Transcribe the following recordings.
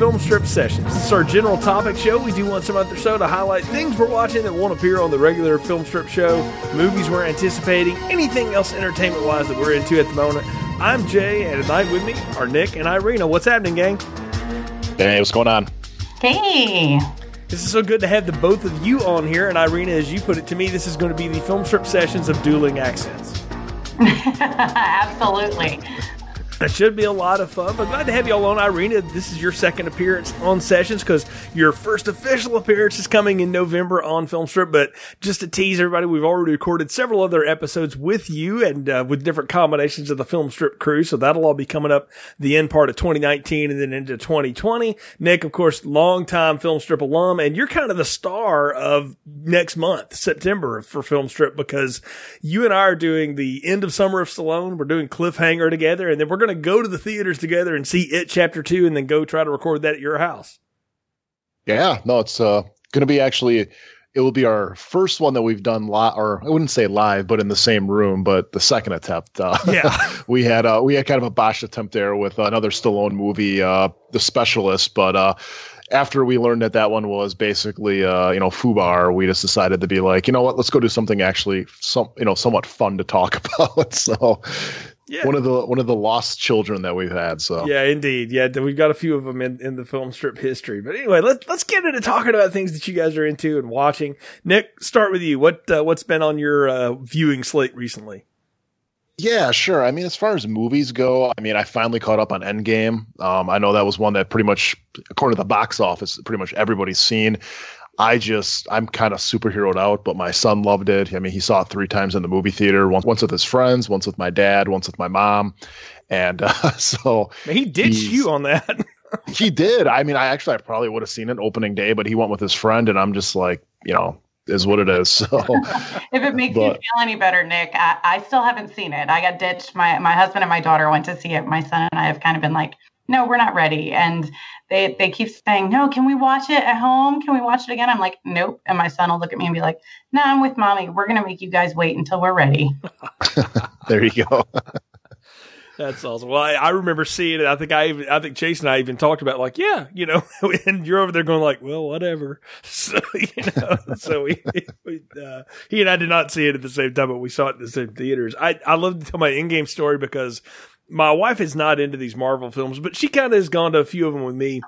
Welcome Film Strip Sessions. This is our general topic show. We do once a month or so to highlight things we're watching that won't appear on the regular Film Strip show, movies we're anticipating, anything else entertainment wise that we're into at the moment. I'm Jay, and tonight with me are Nick and Irina. What's happening, gang? Hey, what's going on? Hey. This is so good to have the both of you on here. And Irina, as you put it to me, this is going to be the Film Strip Sessions of dueling accents. Absolutely. That should be a lot of fun. But glad to have you all on, Irina. This is your second appearance on Sessions because your first official appearance is coming in November on Film Strip. But just to tease everybody, we've already recorded several other episodes with you and uh, with different combinations of the Film Strip crew. So that'll all be coming up the end part of 2019 and then into 2020. Nick, of course, longtime Film Strip alum, and you're kind of the star of next month, September, for Film Strip because you and I are doing the end of Summer of Stallone. We're doing Cliffhanger together, and then we're going to go to the theaters together and see it chapter two and then go try to record that at your house. Yeah, no, it's uh, going to be actually, it will be our first one that we've done live, or I wouldn't say live, but in the same room, but the second attempt. Uh, Yeah. we had, uh, we had kind of a botched attempt there with another Stallone movie, uh, The Specialist, but, uh, after we learned that that one was basically, uh, you know, FUBAR, we just decided to be like, you know what, let's go do something actually, some, you know, somewhat fun to talk about. so, Yeah. one of the one of the lost children that we've had. So, Yeah, indeed. Yeah, we've got a few of them in, in the film strip history. But anyway, let's let's get into talking about things that you guys are into and watching. Nick, start with you. What uh, what's been on your uh, viewing slate recently? Yeah, sure. I mean, as far as movies go, I mean, I finally caught up on Endgame. Um, I know that was one that pretty much, according to the box office, pretty much everybody's seen. I just, I'm kind of superheroed out, but my son loved it. I mean, he saw it three times in the movie theater once, once with his friends, once with my dad, once with my mom. And uh, so he ditched you on that. he did. I mean, I actually, I probably would have seen it opening day, but he went with his friend, and I'm just like, you know, is what it is. So, If it makes you feel any better, Nick, I, I still haven't seen it. I got ditched. My my husband and my daughter went to see it. My son and I have kind of been like, no, we're not ready. And they they keep saying, no, can we watch it at home? Can we watch it again? I'm like, nope. And my son will look at me and be like, no, I'm with mommy. We're gonna make you guys wait until we're ready. there you go. That's awesome. Well, I, I remember seeing it. I think I even, I think Chase and I even talked about like, yeah, you know, and you're over there going like, well, whatever. So, you know, so we, we uh, he and I did not see it at the same time, but we saw it in the same theaters. I, I love to tell my Endgame story because my wife is not into these Marvel films, but she kind of has gone to a few of them with me.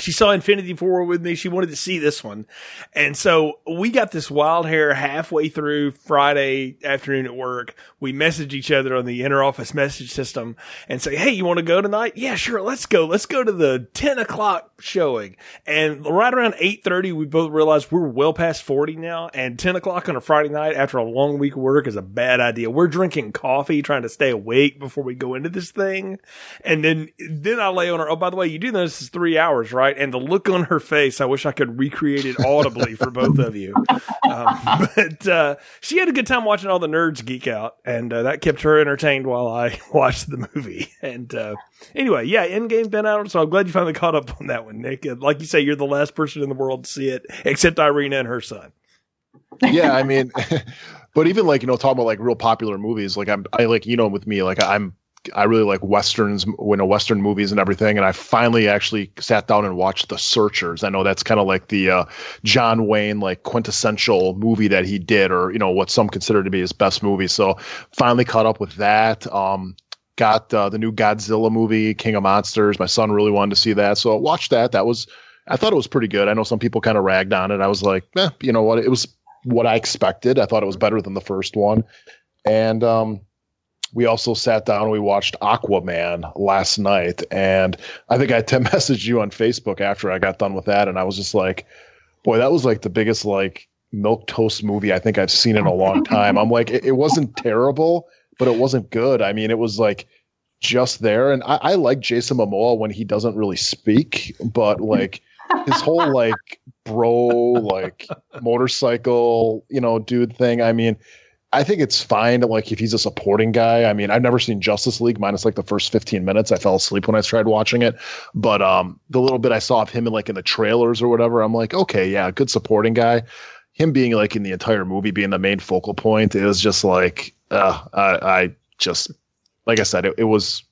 She saw Infinity War with me. She wanted to see this one. And so we got this wild hair halfway through Friday afternoon at work. We message each other on the interoffice message system and say, Hey, you want to go tonight? Yeah, sure. Let's go. Let's go to the 10 o'clock showing. And right around 8.30, we both realized we're well past 40 now. And 10 o'clock on a Friday night after a long week of work is a bad idea. We're drinking coffee, trying to stay awake before we go into this thing. And then, then I lay on her. Oh, by the way, you do know this is three hours, right? And the look on her face, I wish I could recreate it audibly for both of you. Um, but uh, she had a good time watching all the nerds geek out, and uh, that kept her entertained while I watched the movie. And uh, anyway, yeah, Endgame's been out, so I'm glad you finally caught up on that one, Nick. And like you say, you're the last person in the world to see it, except Irina and her son. yeah, I mean, but even like you know, talking about like real popular movies, like I'm, I like you know, with me, like I'm, I really like westerns, you know, western movies and everything, and I finally actually sat down and watched The Searchers. I know that's kind of like the uh, John Wayne like quintessential movie that he did, or you know, what some consider to be his best movie. So finally caught up with that. Um, got uh, the new Godzilla movie, King of Monsters. My son really wanted to see that, so I watched that. That was. I thought it was pretty good. I know some people kind of ragged on it. I was like, eh, you know what? It was what I expected. I thought it was better than the first one. And um, we also sat down and we watched Aquaman last night. And I think I te- messaged you on Facebook after I got done with that. And I was just like, boy, that was like the biggest like milk toast movie I think I've seen in a long time. I'm like, it, it wasn't terrible, but it wasn't good. I mean, it was like just there. And I, I like Jason Momoa when he doesn't really speak, but like his whole like bro like motorcycle you know dude thing i mean i think it's fine like if he's a supporting guy. I mean i've never seen justice league minus like the first 15 minutes. I fell asleep when i tried watching it. But um the little bit i saw of him in like in the trailers or whatever i'm like okay yeah good supporting guy. Him being like in the entire movie being the main focal point is just like uh i, I just like i said it, it was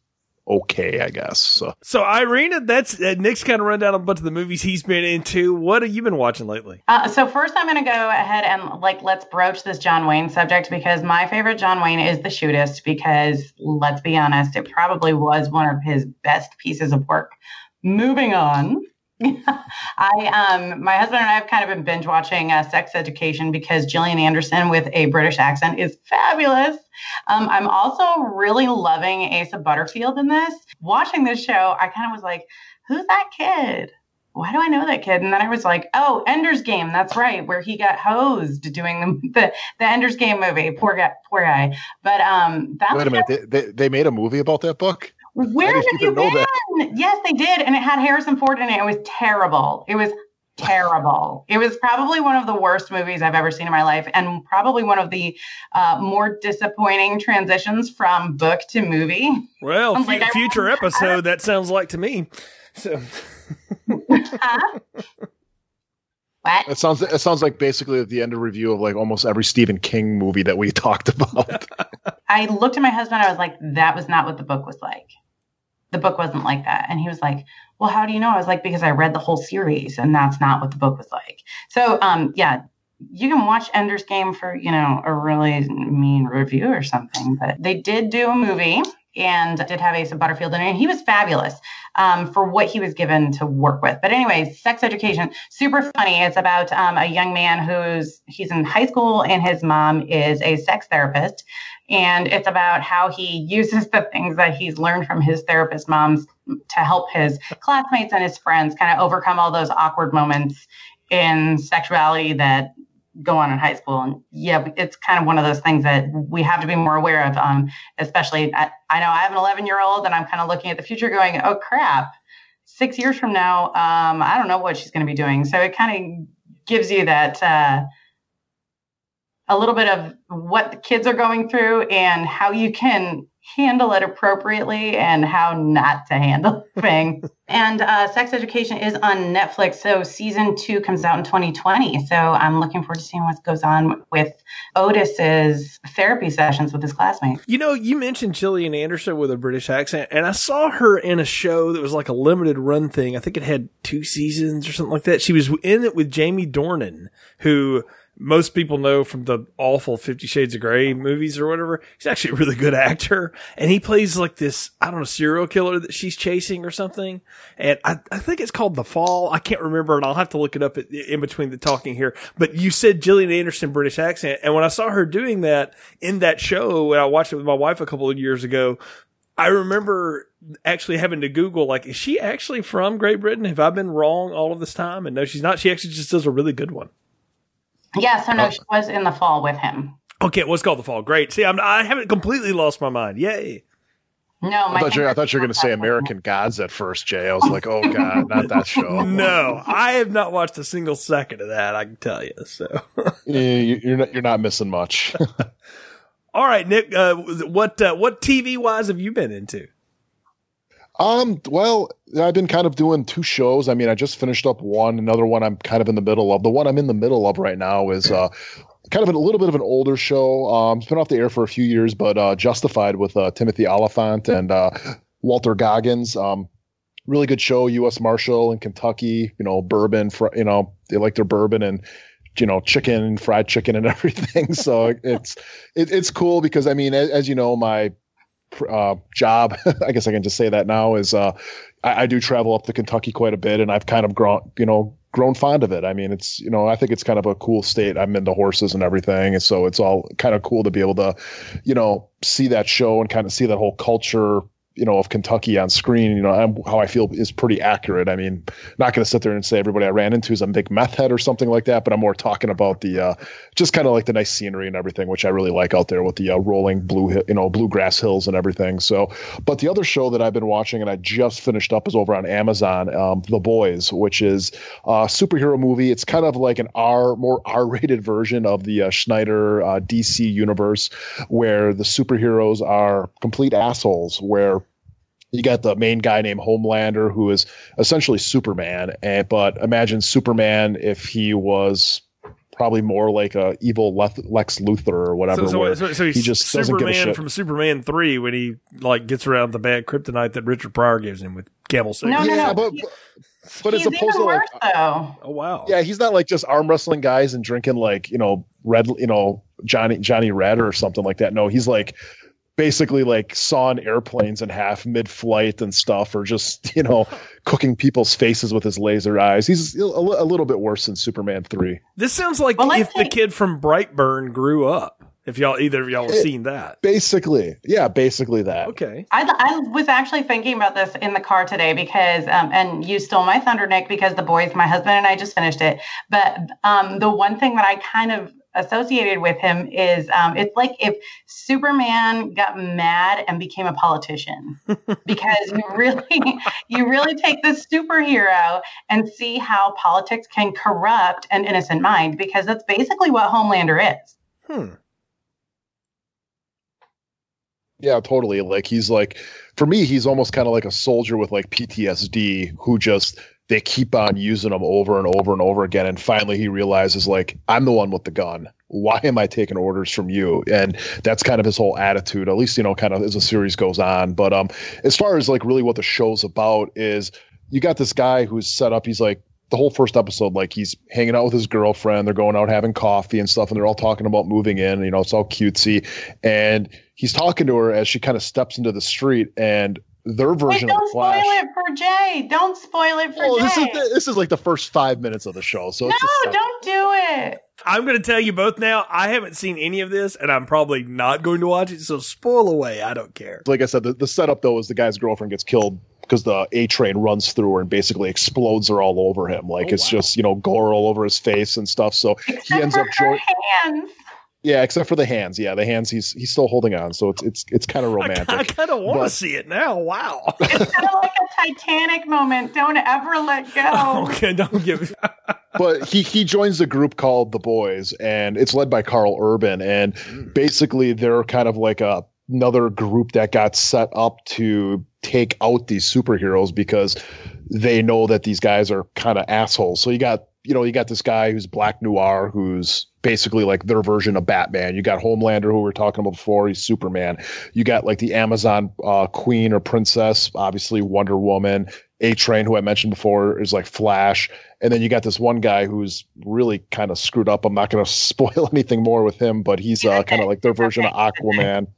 okay, I guess. So, so Irina, that's uh, Nick's kind of run down a bunch of the movies he's been into. What have you been watching lately? Uh, so first, I'm going to go ahead and like let's broach this John Wayne subject because my favorite John Wayne is The Shootist because let's be honest, it probably was one of his best pieces of work. Moving on. I um my husband and I have kind of been binge watching uh, Sex Education because Gillian Anderson with a British accent is fabulous. Um, I'm also really loving Asa Butterfield in this. Watching this show, I kind of was like, "Who's that kid? Why do I know that kid?" And then I was like, "Oh, Ender's Game. That's right, where he got hosed doing the the, the Ender's Game movie. Poor guy, poor guy." But um, that wait a minute, they, they, they made a movie about that book. Where have you been? That. Yes, they did, and it had Harrison Ford in it. It was terrible. It was terrible. It was probably one of the worst movies I've ever seen in my life, and probably one of the uh, more disappointing transitions from book to movie. Well, f- like, future episode. That sounds like to me. So. huh? What? It sounds it sounds like basically at the end of review of like almost every Stephen King movie that we talked about. I looked at my husband. I was like, "That was not what the book was like. The book wasn't like that." And he was like, "Well, how do you know?" I was like, "Because I read the whole series, and that's not what the book was like." So, um, yeah, you can watch Ender's Game for you know a really mean review or something, but they did do a movie and did have Asa Butterfield in it. And he was fabulous um, for what he was given to work with. But anyway, sex education, super funny. It's about um, a young man who's he's in high school and his mom is a sex therapist. And it's about how he uses the things that he's learned from his therapist moms to help his classmates and his friends kind of overcome all those awkward moments in sexuality that go on in high school. And yeah, it's kind of one of those things that we have to be more aware of. Um, especially, I, I know I have an 11 year old and I'm kind of looking at the future going, oh crap, six years from now, um, I don't know what she's going to be doing. So it kind of gives you that, uh, a little bit of what the kids are going through and how you can handle it appropriately and how not to handle things. and uh, Sex Education is on Netflix. So season two comes out in 2020. So I'm looking forward to seeing what goes on with Otis's therapy sessions with his classmates. You know, you mentioned Gillian Anderson with a British accent, and I saw her in a show that was like a limited run thing. I think it had two seasons or something like that. She was in it with Jamie Dornan, who most people know from the awful Fifty Shades of Grey movies or whatever. He's actually a really good actor. And he plays like this, I don't know, serial killer that she's chasing or something. And I, I think it's called The Fall. I can't remember and I'll have to look it up in between the talking here. But you said Gillian Anderson British accent. And when I saw her doing that in that show, when I watched it with my wife a couple of years ago, I remember actually having to Google, like, is she actually from Great Britain? Have I been wrong all of this time? And no, she's not. She actually just does a really good one. Yeah, so no, oh. she was in the fall with him. Okay, it was called the fall. Great. See, I'm, I haven't completely lost my mind. Yay. No, I thought, you, I thought you were going to say American Gods at first, Jay. I was like, oh god, not that show. no, I have not watched a single second of that. I can tell you. So yeah, you're not you're not missing much. All right, Nick. Uh, what uh, what TV wise have you been into? Um, well, I've been kind of doing two shows. I mean, I just finished up one. Another one I'm kind of in the middle of. The one I'm in the middle of right now is uh, kind of a little bit of an older show. Um, it's been off the air for a few years, but uh, Justified with uh, Timothy Olyphant and uh, Walton Goggins. Um, really good show. U.S. Marshal in Kentucky. You know, bourbon. You know, they like their bourbon and you know chicken, and fried chicken, and everything. so it's it, it's cool because I mean, as, as you know, my uh, job, I guess I can just say that now, is uh, I, I, do travel up to Kentucky quite a bit, and I've kind of grown, you know, grown fond of it. I mean, it's you know, I think it's kind of a cool state. I'm into horses and everything, and so it's all kind of cool to be able to, you know, see that show and kind of see that whole culture you know of Kentucky on screen, you know how I feel is pretty accurate. I mean, not going to sit there and say everybody I ran into is a big meth head or something like that, but I'm more talking about the uh, just kind of like the nice scenery and everything, which I really like out there with the uh, rolling blue, you know, bluegrass hills and everything. So, but the other show that I've been watching and I just finished up is over on Amazon, um, The Boys, which is a superhero movie. It's kind of like an R, more R-rated version of the uh, Snyder uh, DC universe, where the superheroes are complete assholes, where you got the main guy named Homelander, who is essentially Superman. And, but imagine Superman if he was probably more like a evil Lex Luthor or whatever. So, so, so, so he's he just Superman from Superman three when he like gets around the bad kryptonite that Richard Pryor gives him with camel suit. No, no, yeah, no. but, but he's as opposed to like, though. Oh wow. yeah, he's not like just arm wrestling guys and drinking like you know red, you know Johnny Johnny Red or something like that. No, he's like basically like sawing airplanes in half mid-flight and stuff, or just you know cooking people's faces with his laser eyes. He's a, a little bit worse than Superman three. This sounds like Well, let's if the kid from Brightburn grew up. If y'all either of y'all have It- seen that. Basically, yeah, basically that. Okay. I, I was actually thinking about this in the car today because, um, and you stole my thunder, Nick, because the boys, my husband and I just finished it. But um, the one thing that I kind of associated with him is um, it's like if Superman got mad and became a politician, because you really, you really take this superhero and see how politics can corrupt an innocent mind, because that's basically what Homelander is. Hmm. Yeah, totally. Like he's like for me, he's almost kind of like a soldier with like PTSD who just they keep on using him over and over and over again and finally he realizes like I'm the one with the gun. Why am I taking orders from you? And that's kind of his whole attitude, at least you know kind of as the series goes on. But um as far as like really what the show's about is you got this guy who's set up he's like the whole first episode, like he's hanging out with his girlfriend. They're going out having coffee and stuff, and they're all talking about moving in. You know, it's all cutesy. And he's talking to her as she kind of steps into the street, and their Wait, version of don't the spoil it for Jay. Don't spoil it for Oh, this is Jay. the, this is like the first five minutes of the show. So no, it's don't do it. I'm going to tell you both now. I haven't seen any of this, and I'm probably not going to watch it. So spoil away. I don't care. like I said, the, the setup though is the guy's girlfriend gets killed because the A train runs through her and basically explodes her all over him. Like Oh, it's wow. just you know gore all over his face and stuff. So Except he ends up her joining. Hands. Yeah, except for the hands. Yeah, the hands. He's he's still holding on. So it's it's it's kind of romantic. I kind of want to see it now. Wow. It's kind of like a Titanic moment. Don't ever let go. okay, don't give. but he he joins a group called the Boys, and it's led by Karl Urban, and hmm. basically they're kind of like a another group that got set up to take out these superheroes because they know that these guys are kind of assholes. So you got you know you got this guy who's Black Noir, who's basically like their version of Batman. You got Homelander, who we were talking about before. He's Superman. You got like the Amazon uh, queen or princess, obviously Wonder Woman. A Train, who I mentioned before, is like Flash. And then you got this one guy who's really kind of screwed up. I'm not going to spoil anything more with him, but he's uh, kind of like their version of Aquaman.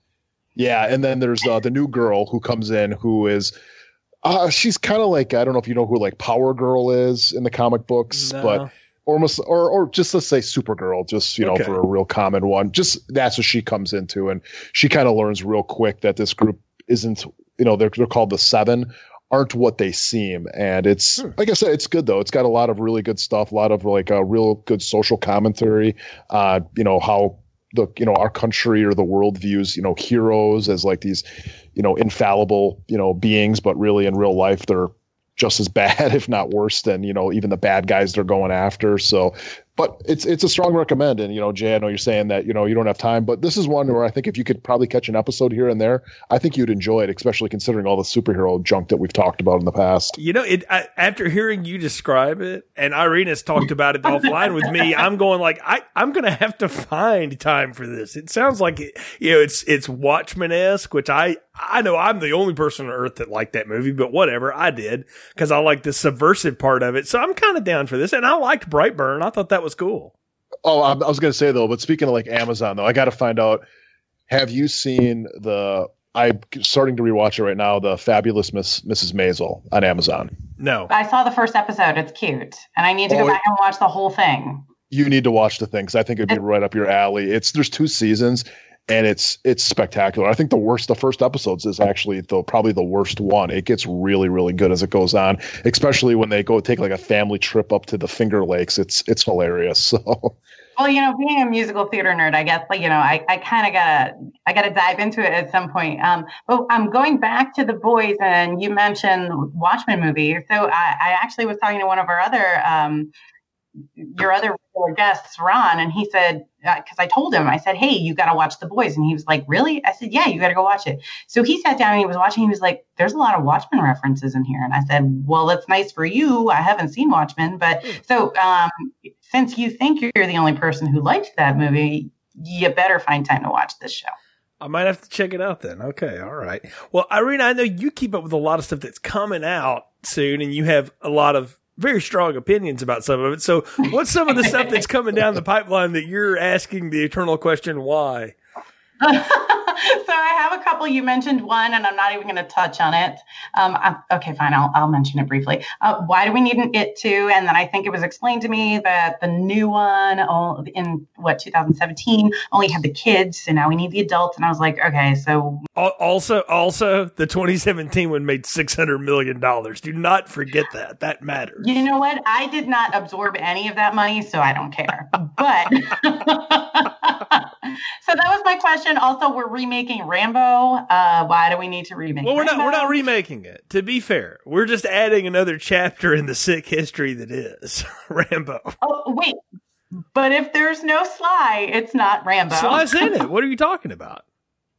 Yeah, and then there's uh, the new girl who comes in who is uh, she's kind of like I don't know if you know who like Power Girl is in the comic books, No. but almost or or just let's say Supergirl, just you know Okay. for a real common one. Just that's what she comes into, and she kind of learns real quick that this group isn't you know they're they're called the Seven aren't what they seem and it's Hmm. like i said it's good though it's got a lot of really good stuff a lot of like a real good social commentary uh you know how the you know our country or the world views you know heroes as like these you know infallible you know beings but really in real life they're just as bad if not worse than you know even the bad guys they're going after. So but it's it's a strong recommend and you know jay i know you're saying that you know you don't have time but this is one where i think if you could probably catch an episode here and there i think you'd enjoy it especially considering all the superhero junk that we've talked about in the past You know, it I, after hearing you describe it, and Irene has talked about it offline with me, I'm going like, I, I'm to have to find time for this. It sounds like it, you know, it's it's Watchmen esque, which I I know I'm the only person on earth that liked that movie, but whatever, I did because I like the subversive part of it. So I'm kind of down for this, and I liked Brightburn. I thought that was cool. Oh, I, I was going to say though, but speaking of like Amazon though, I got to find out. Have you seen the? I'm starting to rewatch it right now. The Fabulous Miss Mrs. Maisel on Amazon. No, I saw the first episode. It's cute, and I need to Oh, go back and watch the whole thing. You need to watch the thing because I think it'd be right up your alley. It's there's two seasons, and it's it's spectacular. I think the worst, the first episodes is actually the probably the worst one. It gets really really good as it goes on, especially when they go take like a family trip up to the Finger Lakes. It's it's hilarious. So. Well, you know, being a musical theater nerd, I guess, like, you know, I, I kind of gotta, I gotta dive into it at some point. Um, but I'm going back to the boys, and you mentioned Watchmen movie. So I, I actually was talking to one of our other um, your other guests, Ron, and he said, because uh, I told him, I said, hey, you got to watch The Boys. And he was like, really? I said, yeah, you got to go watch it. So he sat down and he was watching. He was like, there's a lot of Watchmen references in here. And I said, well, that's nice for you. I haven't seen Watchmen. But hmm. so um, since you think you're the only person who liked that movie, you better find time to watch this show. I might have to check it out then. Okay, all right. Well, Irene, I know you keep up with a lot of stuff that's coming out soon, and you have a lot of very strong opinions about some of it. So, what's some of the stuff that's coming down the pipeline that you're asking the eternal question why? so I have a couple. You mentioned one, and I'm not even going to touch on it. Um, okay, fine. I'll, I'll mention it briefly. Uh, why do we need an It Too? And then I think it was explained to me that the new one in what 2017 only had the kids, so now we need the adults. And I was like, okay, so also, also the 2017 one made 600 million dollars. Do not forget that. That matters. You know what? I did not absorb any of that money, so I don't care. But my question. Also, we're remaking Rambo. Uh, why do we need to remake? Well, we're Rambo? not. We're not remaking it. To be fair, we're just adding another chapter in the sick history that is Rambo. Oh wait, but if there's no Sly, it's not Rambo. Sly's in it. What are you talking about?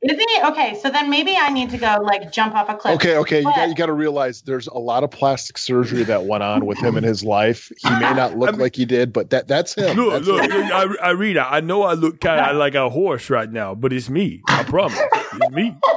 Isn't it okay? So then maybe I need to go like jump off a cliff. Okay, okay. But, you got you got to realize there's a lot of plastic surgery that went on with him in his life. He may not look I mean, like he did, but that that's him. Look, that's look. Him. I, I read. I know I look kind of like a horse right now, but it's me. I promise, it's me.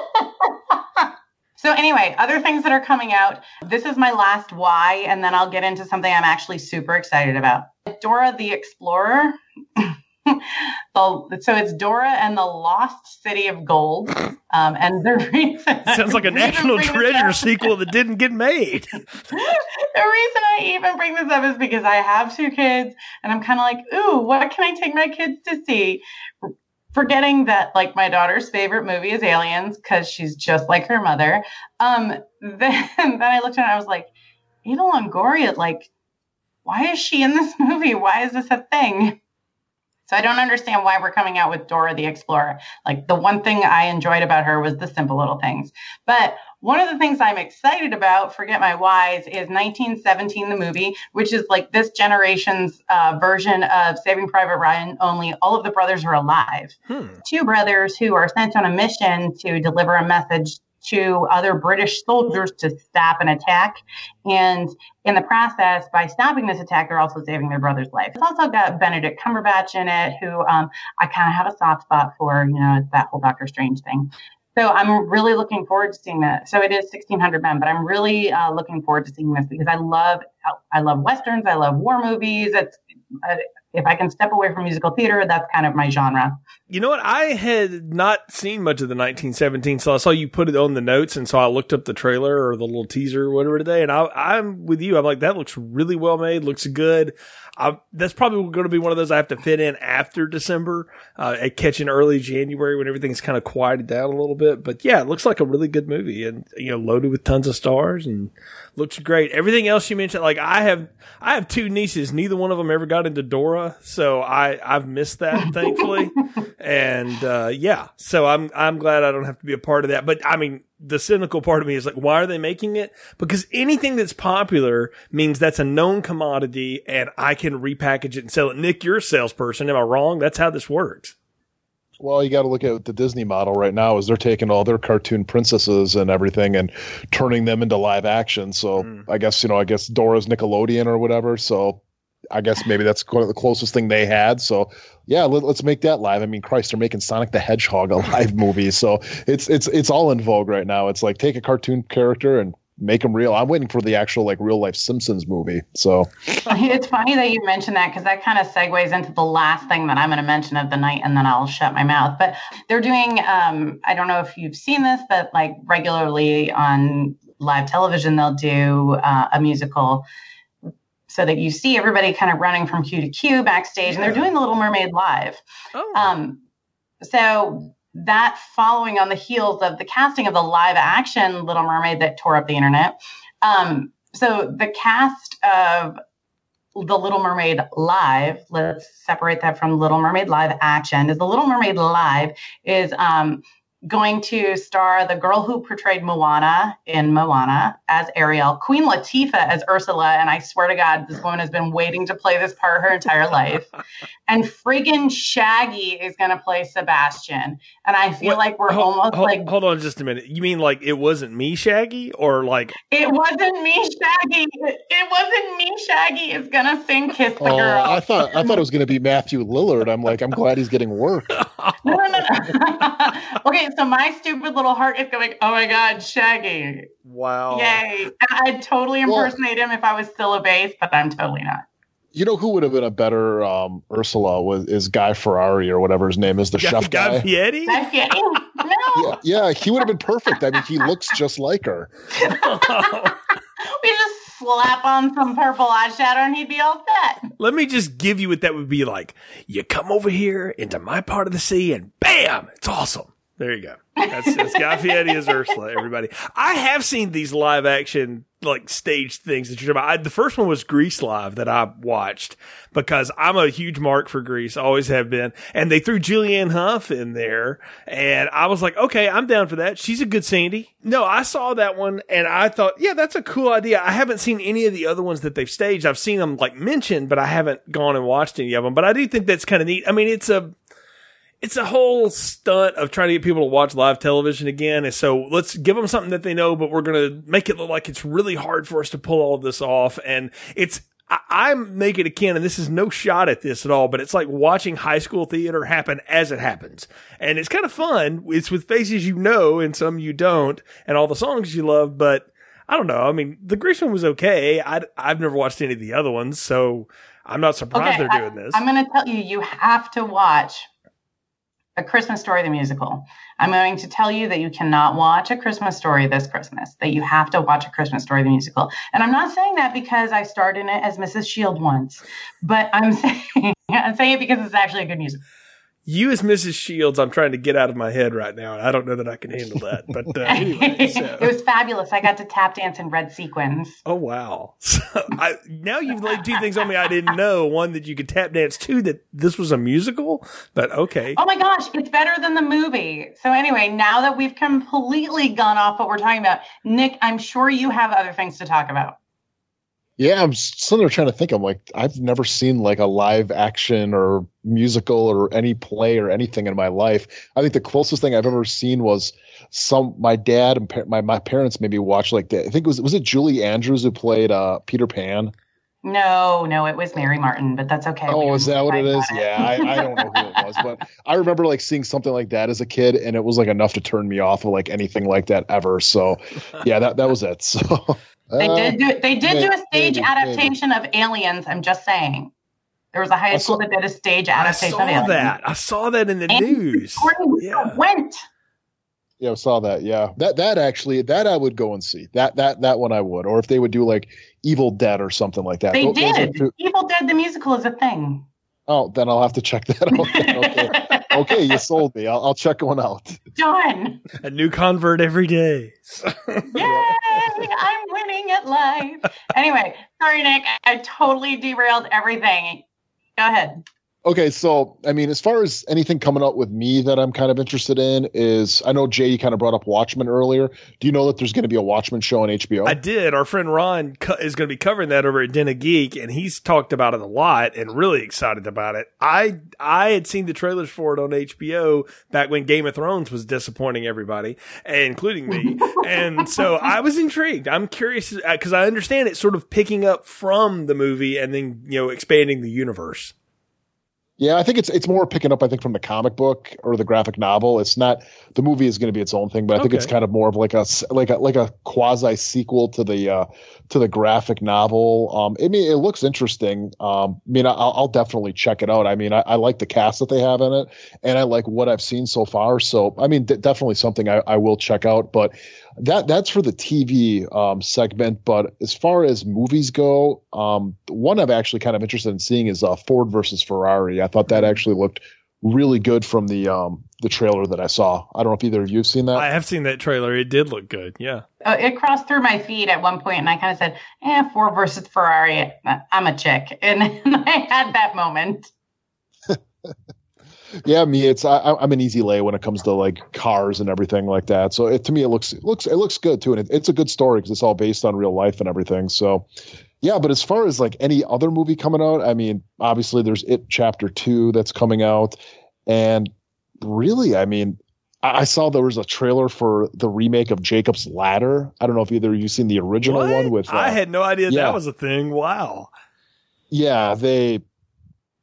So anyway, other things that are coming out. This is my last why, and then I'll get into something I'm actually super excited about. Dora the Explorer. so it's Dora and the Lost City of Gold. Um, and the reason sounds like a National Treasure sequel that didn't get made. the reason I even bring this up is because I have two kids, and I'm kind of like, ooh, what can I take my kids to see? Forgetting that, like, my daughter's favorite movie is Aliens because she's just like her mother. Um, then, then I looked at it, and I was like, Eva Longoria, like, why is she in this movie? Why is this a thing? So I don't understand why we're coming out with Dora the Explorer. Like the one thing I enjoyed about her was the simple little things. But one of the things I'm excited about, forget my whys, is 1917, the movie, which is like this generation's uh, version of Saving Private Ryan, only all of the brothers are alive. Hmm. Two brothers who are sent on a mission to deliver a message to other British soldiers to stop an attack. And in the process, by stopping this attack, they're also saving their brother's life. It's also got Benedict Cumberbatch in it, who um, I kind of have a soft spot for, you know, that whole Doctor Strange thing. So I'm really looking forward to seeing that. So it is 1600 men, but I'm really uh, looking forward to seeing this because I love I love westerns, I love war movies. It's uh, if I can step away from musical theater, that's kind of my genre. You know what? I had not seen much of the 1917, so I saw you put it on the notes, and so I looked up the trailer or the little teaser or whatever today, and I, I'm with you. I'm like, that looks really well made, looks good. I, that's probably going to be one of those I have to fit in after December, uh, at catching early January when everything's kind of quieted down a little bit. But yeah, it looks like a really good movie, and you know, loaded with tons of stars and looks great. Everything else you mentioned, like I have, I have two nieces. Neither one of them ever got into Dora, so I I've missed that thankfully. and uh, yeah, so I'm I'm glad I don't have to be a part of that. But I mean, the cynical part of me is like, why are they making it? Because anything that's popular means that's a known commodity, and I can repackage it and sell it. Nick, you're a salesperson. Am I wrong? That's how this works. Well, you got to look at the Disney model right now. Is they're taking all their cartoon princesses and everything and turning them into live action. So mm. I guess you know, I guess Dora's Nickelodeon or whatever. So I guess maybe that's the closest thing they had. So yeah, let, us make that live. I mean, Christ, they're making Sonic the Hedgehog a live movie. So it's it's it's all in vogue right now. It's like take a cartoon character and make them real. I'm waiting for the actual like real life Simpsons movie. So it's funny that you mentioned that because that kind of segues into the last thing that I'm going to mention of the night, and then I'll shut my mouth. But they're doing. Um, I don't know if you've seen this, but like regularly on live television, they'll do uh, a musical. So that you see everybody kind of running from queue to queue backstage, yeah. and they're doing the Little Mermaid live. Oh. Um, so that following on the heels of the casting of the live action Little Mermaid that tore up the internet. Um, so the cast of the Little Mermaid live, let's separate that from Little Mermaid live action, is the Little Mermaid live is um, going to star the girl who portrayed Moana in Moana as Ariel, Queen Latifah as Ursula, and I swear to God, this woman has been waiting to play this part her entire life. and friggin' Shaggy is going to play Sebastian, and I feel What- like we're hold, almost hold- like hold on just a minute. You mean like it wasn't me, Shaggy, or like it wasn't me, Shaggy. It wasn't me, Shaggy is going to sing "Kiss the Oh, Girl." I thought I thought it was going to be Matthew Lillard. I'm like, I'm glad he's getting work. No, no, no, no. okay, so my stupid little heart is going, oh my God, Shaggy. wow? Yay. And I'd totally Well- impersonate him if I was still a bass, but I'm totally not. You know who would have been a better um, Ursula was is Guy Ferrari or whatever his name is, the Guy, chef Guy guy. Fieri? That's yeah. No, Yeah, yeah, he would have been perfect. I mean, he looks just like her. we just slap on some purple eyeshadow and he'd be all set. Let me just give you what that would be like. You come over here into my part of the sea, and bam, it's awesome. There you go. That's, that's Guy Fieri as Ursula. Everybody, I have seen these live action like staged things that you're talking about. I, the first one was Grease Live that I watched because I'm a huge mark for Grease, always have been. And they threw Julianne Hough in there, and I was like, okay, I'm down for that. She's a good Sandy. No, I saw that one, and I thought, yeah, that's a cool idea. I haven't seen any of the other ones that they've staged. I've seen them like mentioned, but I haven't gone and watched any of them. But I do think that's kind of neat. I mean, it's a it's a whole stunt of trying to get people to watch live television again. And so let's give them something that they know, but we're going to make it look like it's really hard for us to pull all of this off. And it's, I, I'm making it akin, and this is no shot at this at all, but it's like watching high school theater happen as it happens. And it's kind of fun. It's with faces you know and some you don't, and all the songs you love, but I don't know. I mean, the Grease one was okay. I, I've never watched any of the other ones, so I'm not surprised Okay, they're doing this. I'm going to tell you, you have to watch A Christmas Story, the musical. I'm going to tell you that you cannot watch A Christmas Story this Christmas, that you have to watch A Christmas Story, the musical. And I'm not saying that because I starred in it as Mrs. Shield once, but I'm saying, I'm saying it because it's actually a good musical. You as Mrs. Shields, I'm trying to get out of my head right now. I don't know that I can handle that. But uh, anyway, it was fabulous. I got to tap dance in red sequins. oh wow! So I, now you've laid two things on me I didn't know. One that you could tap dance to. That this was a musical. But okay, Oh my gosh, it's better than the movie. So anyway, now that we've completely gone off what we're talking about, Nick, I'm sure you have other things to talk about. Yeah, I'm sitting there trying to think. I'm like, I've never seen like a live action or musical or any play or anything in my life. I think the closest thing I've ever seen was some my dad and pa- my my parents maybe watched like the, I think it was was it Julie Andrews who played uh Peter Pan. No, no, it was Mary Martin, but that's okay. Oh, We is that what it is? about Yeah, I, I don't know who it was, but I remember like seeing something like that as a kid, and it was like enough to turn me off of like anything like that ever. So, yeah, that that was it. So They uh, did do they did do a stage maybe, adaptation of Aliens. I'm just saying. There was a high school saw- that did a stage I adaptation saw of that. I saw that in the And news. Gordon Yeah. went. Yeah, I saw that. Yeah, that that actually that I would go and see that that that one I would, or if they would do like Evil Dead or something like that. They Those- those did. two- Evil Dead the musical is a thing. Oh, then I'll have to check that out. okay, okay, you sold me. I'll, I'll check one out. Done. A new convert every day. Yay! I'm winning at life. Anyway, sorry, Nick. I totally derailed everything. Go ahead. Okay, so I mean, as far as anything coming out with me that I'm kind of interested in is, I know Jay you kind of brought up Watchmen earlier. Do you know that there's going to be a Watchmen show on HBO? I did. Our friend Ron co- is going to be covering that over at Den of Geek, and he's talked about it a lot and really excited about it. I I had seen the trailers for it on HBO back when Game of Thrones was disappointing everybody, including me, and so I was intrigued. I'm curious uh, because I understand it's sort of picking up from the movie and then you know expanding the universe. Yeah, I think it's it's more picking up. I think from the comic book or the graphic novel. It's not the movie is going to be its own thing, but I think it's kind of more of like a like a like a quasi sequel to the uh, to the graphic novel. Um, I mean, it looks interesting. Um, I mean, I'll, I'll definitely check it out. I mean, I, I like the cast that they have in it, and I like what I've seen so far. So, I mean, d- definitely something I, I will check out. But that that's for the TV um, segment. But as far as movies go, um, one I'm actually kind of interested in seeing is uh, Ford versus Ferrari. I thought that actually looked really good from the um, the trailer that I saw. I don't know if either of you've seen that. I have seen that trailer. It did look good. Yeah. Uh, it crossed through my feed at one point, and I kind of said, "Eh, Ford versus Ferrari. I'm a chick," and, and I had that moment. Yeah, me. It's I, I'm an easy lay when it comes to like cars and everything like that. So it, to me, it looks it looks it looks good too, and it, it's a good story because it's all based on real life and everything. So yeah, but as far as like any other movie coming out, I mean, obviously there's It Chapter Two that's coming out, and really, I mean, I saw there was a trailer for the remake of Jacob's Ladder. I don't know if either of you seen the original What? one with. Uh, I had no idea yeah. that was a thing. Wow. yeah, they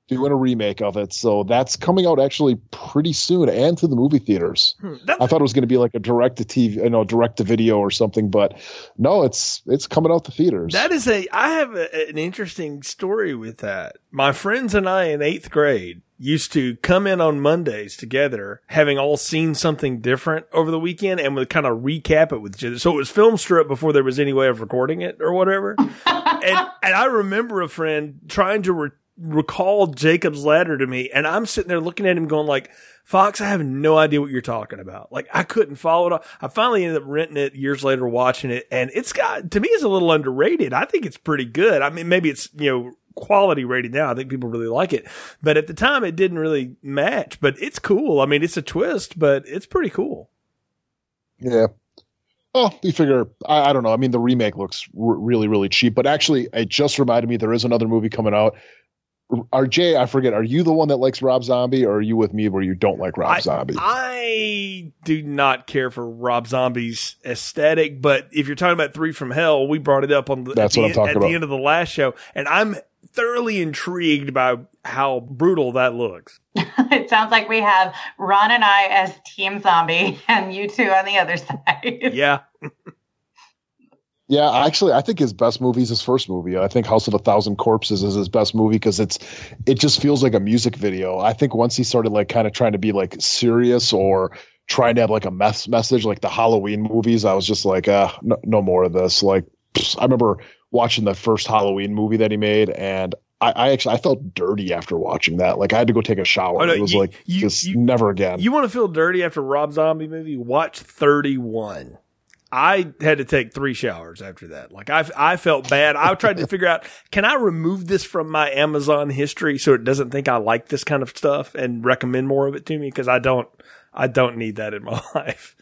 doing a remake of it, so that's coming out actually pretty soon and to the movie theaters. Hmm, I thought it was going to be like a direct to TV, you know, direct to video or something, but no, it's it's coming out to theaters. That is a. I have a, an interesting story with that. My friends and I in eighth grade used to come in on Mondays together, having all seen something different over the weekend, and would kind of recap it with each other. So it was film strip before there was any way of recording it or whatever. and and I remember a friend trying to re- recall Jacob's Ladder to me, and I'm sitting there looking at him, going like. Fox, I have no idea what you're talking about. Like I couldn't follow it. I finally ended up renting it years later, watching it, and it's got to me it's a little underrated. I think it's pretty good. I mean, maybe it's you know quality rated now. I think people really like it, but at the time it didn't really match. But it's cool. I mean, it's a twist, but it's pretty cool. yeah. Oh, you figure? I, I don't know. I mean, the remake looks r- really, really cheap, but actually, it just reminded me there is another movie coming out. Are Jay? I forget. Are you the one that likes Rob Zombie, or are you with me where you don't like Rob I, Zombie? I do not care for Rob Zombie's aesthetic, but if you're talking about Three from Hell, we brought it up on the, That's at, what the, I'm talking at about. the end of the last show, and I'm thoroughly intrigued by how brutal that looks. it sounds like we have Ron and I as Team Zombie and you two on the other side. Yeah, Yeah, actually, I think his best movie is his first movie. I think House of a Thousand Corpses is his best movie because it's it just feels like a music video. I think once he started like kind of trying to be like serious or trying to have like a mess message like the Halloween movies, I was just like, uh, no, no more of this. Like, pfft, I remember watching the first Halloween movie that he made, and I, I actually I felt dirty after watching that. Like, I had to go take a shower. Oh, no, it was you- like you- just you- never again. You want to feel dirty after Rob Zombie movie? Watch 31. I had to take three showers after that. Like I, I felt bad. I tried to figure out, can I remove this from my Amazon history so it doesn't think I like this kind of stuff and recommend more of it to me? Cause I don't, I don't need that in my life.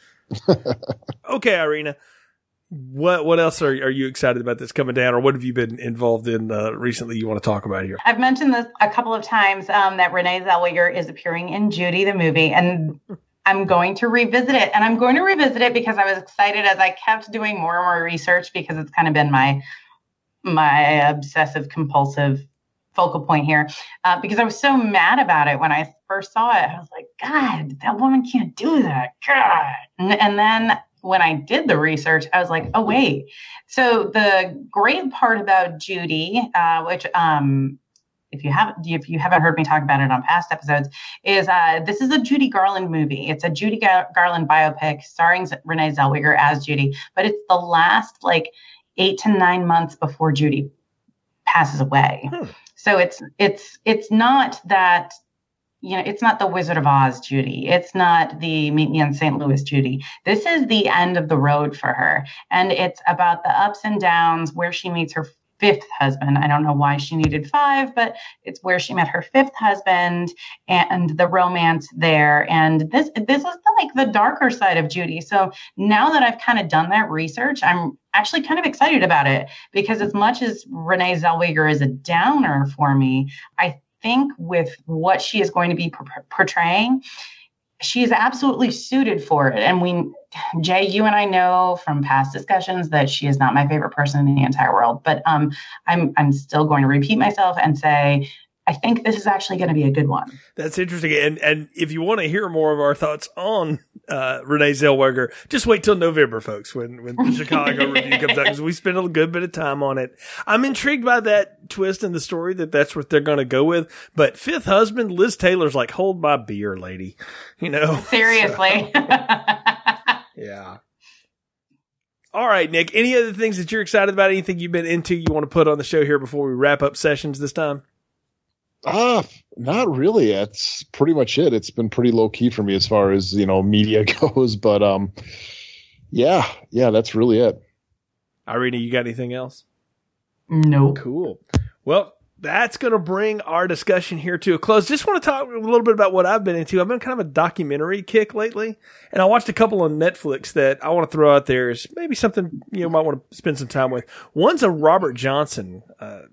okay, Irina. What, what else are, are you excited about that's coming down or what have you been involved in uh, recently you want to talk about here? I've mentioned this a couple of times um, that Renee Zellweger is appearing in Judy the movie, and I'm going to revisit it. And I'm going to revisit it because I was excited as I kept doing more and more research because it's kind of been my my obsessive compulsive focal point here. Uh, because I was so mad about it when I first saw it. I was like, God, that woman can't do that. God. And, and then when I did the research, I was like, oh wait. So the great part about Judy, uh, which um, if you haven't if you haven't heard me talk about it on past episodes, is uh, this is a Judy Garland movie. It's a Judy Gar- Garland biopic starring Renee Zellweger as Judy, but it's the last like eight to nine months before Judy passes away. Hmm. So it's it's it's not that you know it's not the Wizard of Oz Judy. It's not the Meet Me in St. Louis Judy. This is the end of the road for her, and it's about the ups and downs where she meets her fifth husband. I don't know why she needed five, but it's where she met her fifth husband and the romance there. And this this is the, like the darker side of Judy. So now that I've kind of done that research, I'm actually kind of excited about it because as much as Renee Zellweger is a downer for me, I think with what she is going to be por- portraying, she is absolutely suited for it. And we, Jay, you and I know from past discussions that she is not my favorite person in the entire world. But um, I'm I'm still going to repeat myself and say I think this is actually going to be a good one. That's interesting. And and if you want to hear more of our thoughts on uh, Renee Zellweger, just wait till November, folks, when when the Chicago review comes out, because we spent a good bit of time on it. I'm intrigued by that twist in the story that that's what they're going to go with. But fifth husband, Liz Taylor's like, hold my beer, lady. You know, Seriously. yeah. All right, Nick. Any other things that you're excited about? Anything you've been into you want to put on the show here before we wrap up sessions this time? Ah, not really. That's pretty much it. It's been pretty low key for me as far as you know media goes. But um, yeah, yeah, that's really it. Irina, you got anything else? No. Cool. Well, that's going to bring our discussion here to a close. Just want to talk a little bit about what I've been into. I've been kind of a documentary kick lately, and I watched a couple on Netflix that I want to throw out there as maybe something you might want to spend some time with. One's a Robert Johnson uh,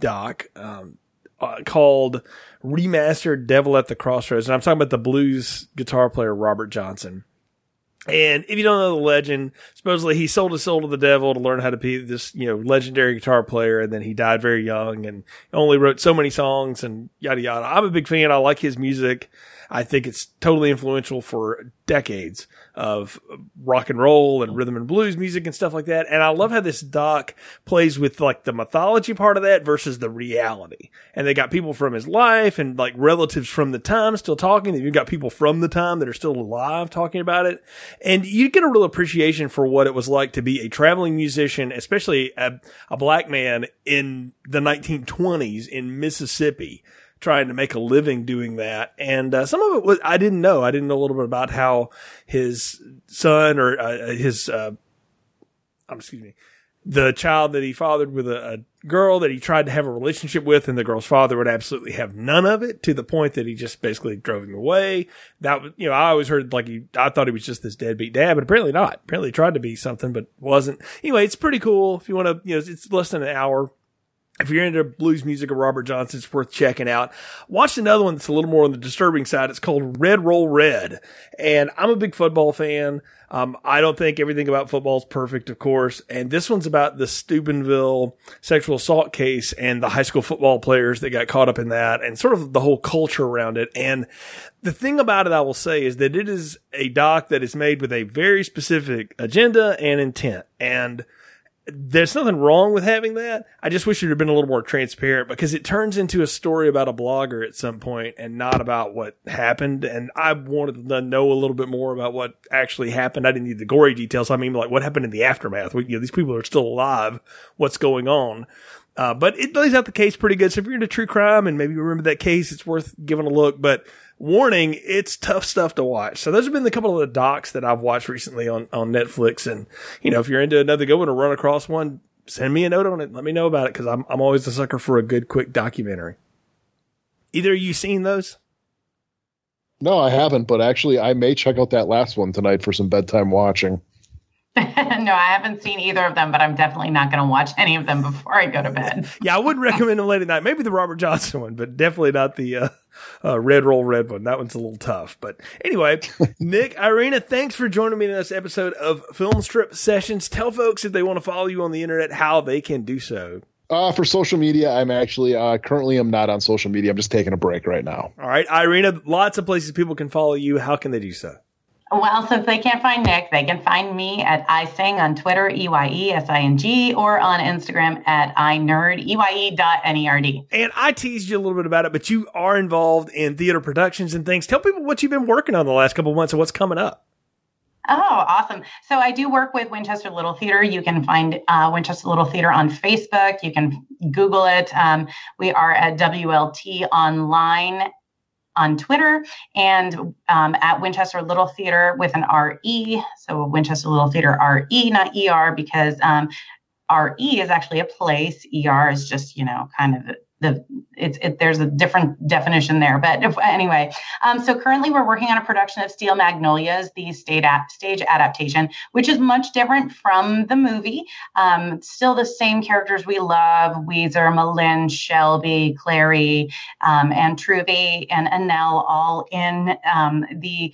doc um, uh, called Remastered Devil at the Crossroads, and I'm talking about the blues guitar player Robert Johnson. And if you don't know the legend, supposedly he sold his soul to the devil to learn how to be this, you know, legendary guitar player. And then he died very young and only wrote so many songs and yada yada. I'm a big fan. I like his music. I think it's totally influential for decades of rock and roll and rhythm and blues music and stuff like that. And I love how this doc plays with like the mythology part of that versus the reality. And they got people from his life and like relatives from the time still talking. And You've got people from the time that are still alive talking about it. And you get a real appreciation for what it was like to be a traveling musician, especially a, a black man in the 1920s in Mississippi trying to make a living doing that. And uh, some of it was I didn't know. I didn't know a little bit about how his son or uh, his uh, um, excuse me, the child that he fathered with a, a, girl that he tried to have a relationship with, and the girl's father would absolutely have none of it to the point that he just basically drove him away. That was, you know, I always heard like he, I thought he was just this deadbeat dad, but apparently not. Apparently tried to be something, but wasn't. Anyway, it's pretty cool if you want to, you know, it's less than an hour if you're into blues music of Robert Johnson, it's worth checking out. Watched another one that's a little more on the disturbing side. It's called Red Roll Red. And I'm a big football fan. Um, I don't think everything about football is perfect, of course. And this one's about the Steubenville sexual assault case and the high school football players that got caught up in that and sort of the whole culture around it. And the thing about it, I will say, is that it is a doc that is made with a very specific agenda and intent. And there's nothing wrong with having that. I just wish it had been a little more transparent because it turns into a story about a blogger at some point and not about what happened. And I wanted to know a little bit more about what actually happened. I didn't need the gory details. I mean, like what happened in the aftermath. We, you know, these people are still alive. What's going on? Uh, but it lays out the case pretty good. So if you're into true crime and maybe you remember that case, it's worth giving a look. But warning, it's tough stuff to watch. So those have been the couple of the docs that I've watched recently on, on Netflix. And, you know, if you're into another good one or run across one, send me a note on it. Let me know about it because I'm, I'm always a sucker for a good, quick documentary. Either you seen those? No, I haven't, but actually, I may check out that last one tonight for some bedtime watching. no, I haven't seen either of them, but I'm definitely not going to watch any of them before I go to bed. yeah, I wouldn't recommend them late at night. Maybe the Robert Johnson one, but definitely not the uh, uh, Red Roll Red one. That one's a little tough. But anyway, Nick, Irina, thanks for joining me in this episode of Filmstrip Sessions. Tell folks if they want to follow you on the internet how they can do so. Uh, for social media, I'm actually uh, currently I'm not on social media. I'm just taking a break right now. All right, Irina, lots of places people can follow you. How can they do so? Well, since they can't find Nick, they can find me at iSing on Twitter, E Y E S I N G, or on Instagram at iNerd, E Y E dot N E R D. And I teased you a little bit about it, but you are involved in theater productions and things. Tell people what you've been working on the last couple of months and what's coming up. Oh, awesome. So I do work with Winchester Little Theatre. You can find uh, Winchester Little Theatre on Facebook. You can Google it. Um, we are at WLT Online on Twitter and um, at Winchester Little Theatre with an RE. So Winchester Little Theatre RE, not ER, because um, RE is actually a place. ER is just, you know, kind of the it's it, there's a different definition there but if, anyway. Um, so currently we're working on a production of steel magnolias the stage, stage adaptation which is much different from the movie. Um, still the same characters we love Ouiser M'Lynn shelby Clairee um, and Truvy and Annelle all in um, the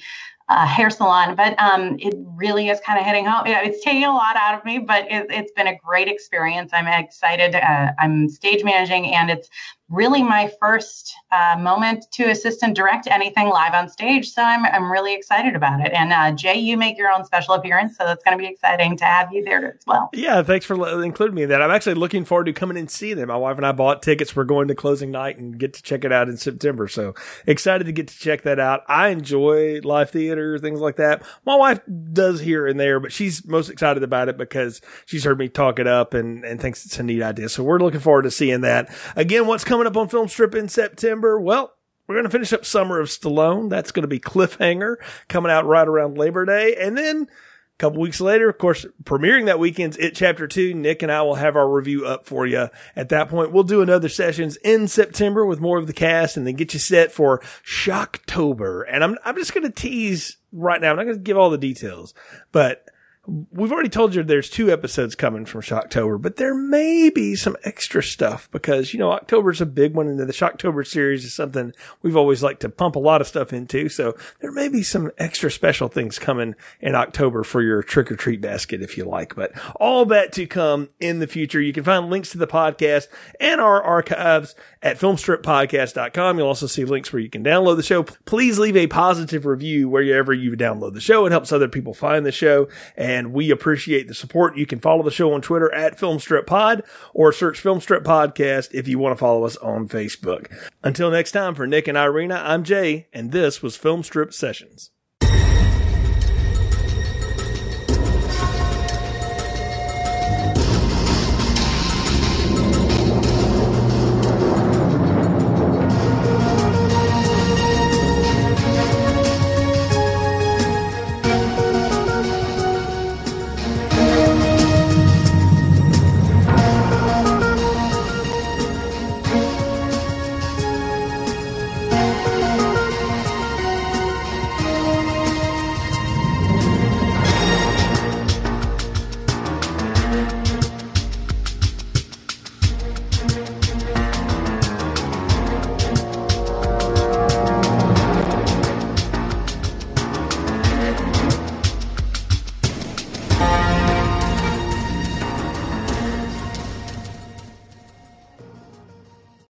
uh, hair salon, but um, it really is kind of hitting home. Yeah, it's taking a lot out of me, but it, has been a great experience. I'm excited. Uh, I'm stage managing, and it's really my first uh, moment to assist and direct anything live on stage. So I'm, I'm really excited about it. And uh, Jay, you make your own special appearance. So that's going to be exciting to have you there as well. Yeah, thanks for including me in that. I'm actually looking forward to coming and seeing them. My wife and I bought tickets. We're going to closing night and get to check it out in September. So excited to get to check that out. I enjoy live theater, things like that. My wife does here and there, but she's most excited about it because she's heard me talk it up and, and thinks it's a neat idea. So we're looking forward to seeing that. Again, what's coming coming up on Filmstrip in September? Well, we're going to finish up Summer of Stallone. That's going to be Cliffhanger coming out right around Labor Day. And then a couple weeks later, of course, premiering that weekend's It Chapter 2, Nick and I will have our review up for you. At that point, we'll do another sessions in September with more of the cast and then get you set for Shocktober. And I'm, I'm just going to tease right now. I'm not going to give all the details, but we've already told you there's two episodes coming from Shocktober, but there may be some extra stuff because, you know, October's a big one and the Shocktober series is something we've always liked to pump a lot of stuff into. So there may be some extra special things coming in October for your trick or treat basket if you like, but all that to come in the future. You can find links to the podcast and our archives at filmstrippodcast.com. You'll also see links where you can download the show. Please leave a positive review wherever you download the show. It helps other people find the show and we appreciate the support. You can follow the show on Twitter at FilmstripPod or search Filmstrip Podcast if you want to follow us on Facebook. Until next time, for Nick and Irina, I'm Jay, and this was Filmstrip Sessions.